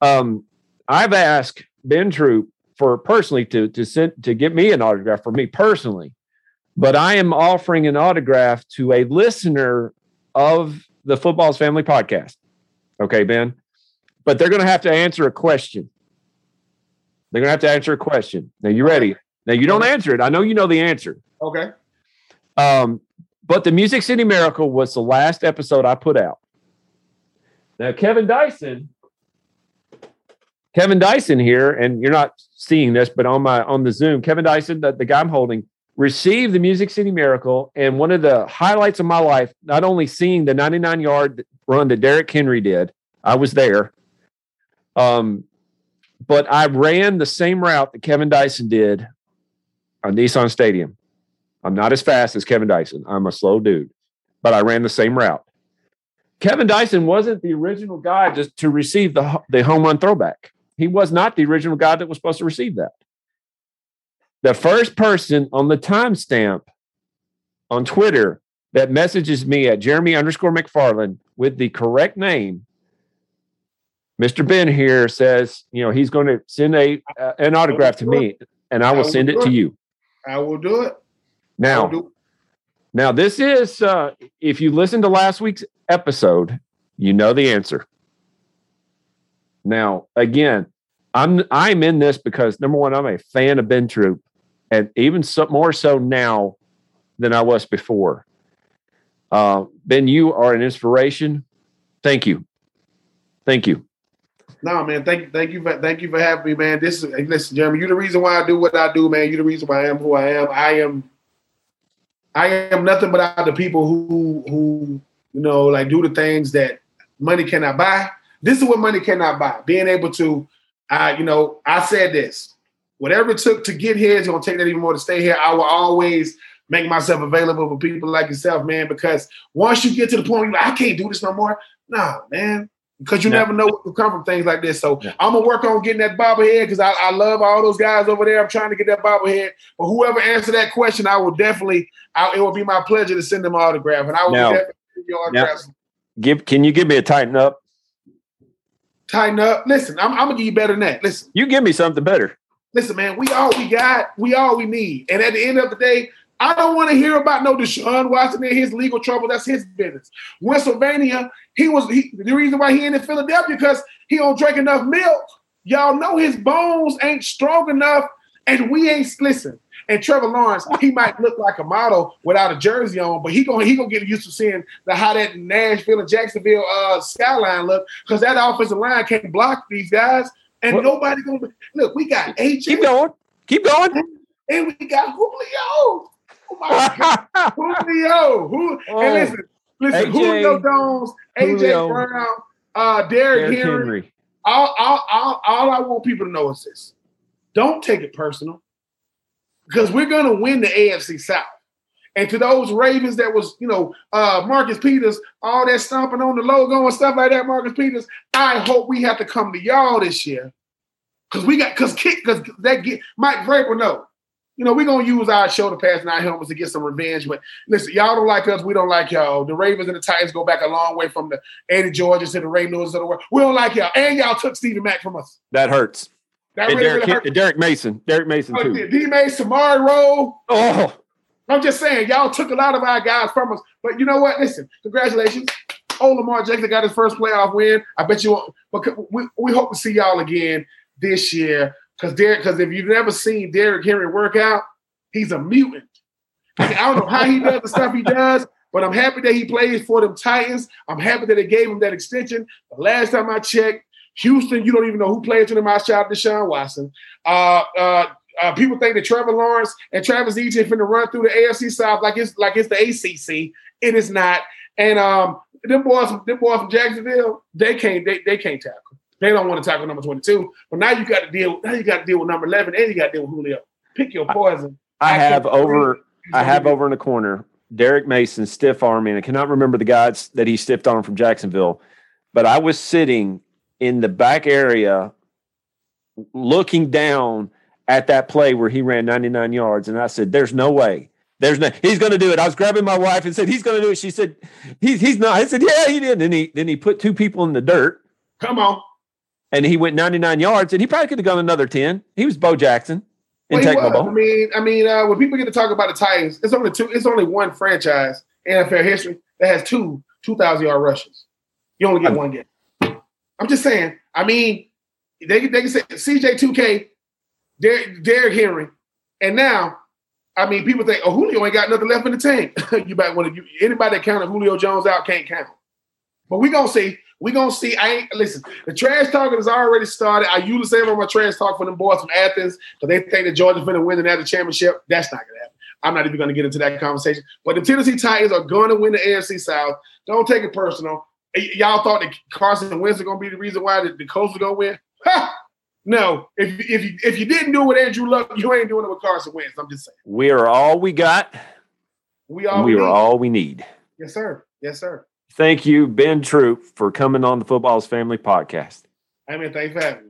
Um, I've asked Ben Troupe for personally to to send to get me an autograph for me personally, but I am offering an autograph to a listener of the Football's Family podcast. Okay, Ben, but they're going to have to answer a question. They're going to have to answer a question. Now, you ready? Now, you don't answer it. I know you know the answer. Okay. Um, but the Music City Miracle was the last episode I put out. Now, Kevin Dyson Kevin Dyson here, and you're not seeing this, but on my on the Zoom, Kevin Dyson, the, the guy I'm holding, received the Music City Miracle, and one of the highlights of my life, not only seeing the 99 yard run that Derrick Henry did, I was there, um, but I ran the same route that Kevin Dyson did on Nissan Stadium. I'm not as fast as Kevin Dyson. I'm a slow dude, but I ran the same route. Kevin Dyson wasn't the original guy just to receive the the home run throwback. He was not the original guy that was supposed to receive that. The first person on the timestamp on Twitter that messages me at Jeremy underscore McFarland with the correct name, Mr. Ben here says, you know, he's going to send a uh, an autograph to me, and I will send it to you. I will do it. Now, do it. now this is uh, if you listen to last week's episode, you know the answer. Now, again, I'm I'm in this because number one, I'm a fan of Ben Troupe, and even so, more so now than I was before. Uh, ben, you are an inspiration. Thank you, thank you. No, man. Thank thank you for thank you for having me, man. This is listen, Jeremy. You're the reason why I do what I do, man. You're the reason why I am who I am. I am I am nothing but the people who who you know like do the things that money cannot buy. This is what money cannot buy. Being able to, uh, you know, I said this. Whatever it took to get here, gonna take that even more to stay here. I will always make myself available for people like yourself, man. Because once you get to the point where like, I can't do this no more. Nah, man because you yeah. never know what will come from things like this. So yeah. I'm gonna work on getting that bobblehead because I, I, love all those guys over there. I'm trying to get that bobblehead. But whoever answer that question, I will definitely. I, it will be my pleasure to send them an autograph, and I will now, definitely give you autographs. Give can you give me a tighten up? Tighten up. Listen, I'm, I'm gonna give you better than that. Listen, you give me something better. Listen, man, we all we got, we all we need, and at the end of the day, I don't want to hear about no Deshaun Watson and his legal trouble. That's his business. Pennsylvania, he was he, the reason why he in Philadelphia because he don't drink enough milk. Y'all know his bones ain't strong enough, and we ain't listen. And Trevor Lawrence, he might look like a model without a jersey on, but he gonna he gonna get used to seeing the how that Nashville and Jacksonville uh, skyline look because that offensive line can't block these guys, and what? nobody gonna look. We got AJ. Keep going. Keep going. And we got Julio. Oh my God. Julio. Who, oh. And listen, listen, AJ, Julio Jones, AJ Julio, Brown, uh, Derrick, Henry. Henry. All, all, all, all I want people to know is this. Don't take it personal. Because we're gonna win the AFC South. And to those Ravens that was, you know, uh, Marcus Peters, all that stomping on the logo and stuff like that, Marcus Peters, I hope we have to come to y'all this year. Cause we got cause kick because that get Mike Vrabel know you know, we're gonna use our shoulder pads and our helmets to get some revenge. But listen, y'all don't like us, we don't like y'all. The Ravens and the Titans go back a long way from the Eddie Georges to the Ray Lewis of the world. We don't like y'all, and y'all took Stephen Mack from us. That hurts. That and really, Derek, really hurts. Derrick Mason, Derrick Mason oh, too. D Mason, Rolle. Oh, I'm just saying, y'all took a lot of our guys from us. But you know what? Listen, congratulations. Oh, Lamar Jackson got his first playoff win. I bet you. But we, we hope to see y'all again this year. Because Derek, because if you've never seen Derrick Henry work out, He's a mutant. I don't know how he does the stuff he does, but I'm happy that he plays for them Titans. I'm happy that they gave him that extension. The last time I checked, Houston, you don't even know who plays for them. I shout out Deshaun Watson. Uh, uh, uh, people think that Trevor Lawrence and Travis Etienne finna run through the AFC South like it's like it's the ACC. It is not. And um, them boys, them boys from Jacksonville, they can't they, they can't tackle. They don't want to tackle number 22. But now you got to deal. Now you got to deal with number 11, and you got to deal with Julio. Pick your poison. I have over I have over in the corner Derrick Mason stiff arming. And I cannot remember the guys that he stiffed arm from Jacksonville, but I was sitting in the back area looking down at that play where he ran 99 yards and I said there's no way. There's no he's going to do it. I was grabbing my wife and said he's going to do it. She said he's he's not. I said yeah, he did. Then he then he put two people in the dirt. Come on. And he went 99 yards and he probably could have gone another 10. He was Bo Jackson in well, I mean, I mean, uh, when people get to talk about the Titans, it's only two. It's only one franchise in NFL history that has two two thousand yard rushes. You only get I, one game. I'm just saying. I mean, they they can say CJ two K, Derrick Henry, and now, I mean, people think, oh, Julio ain't got nothing left in the tank. you might want to. Anybody that counted Julio Jones out can't count. But we gonna see. We gonna see. I ain't listen. The trash talking has already started. I usually say on my trash talk for them boys from Athens because they think that Georgia's to win the national championship. That's not gonna happen. I'm not even gonna get into that conversation. But the Tennessee Titans are going to win the AFC South. Don't take it personal. Y'all thought that Carson Wentz was gonna be the reason why the, the Colts are gonna win? Ha! No, if if you if you didn't do it with Andrew Luck, you ain't doing it with Carson Wentz. I'm just saying. We are all we got. We all we, we are all we need. Yes, sir. Yes, sir. Thank you, Ben Troupe, for coming on the Football's Family podcast. I mean, thanks for having me.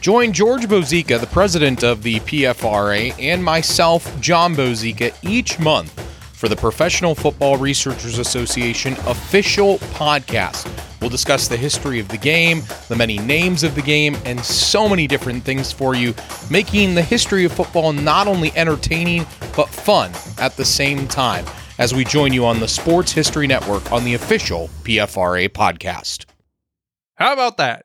Join George Bozeka, the president of the PFRA, and myself, John Bozeka, each month for the Professional Football Researchers Association official podcast. We'll discuss the history of the game, the many names of the game, and so many different things for you, making the history of football not only entertaining, but fun at the same time as we join you on the Sports History Network on the official PFRA podcast. How about that?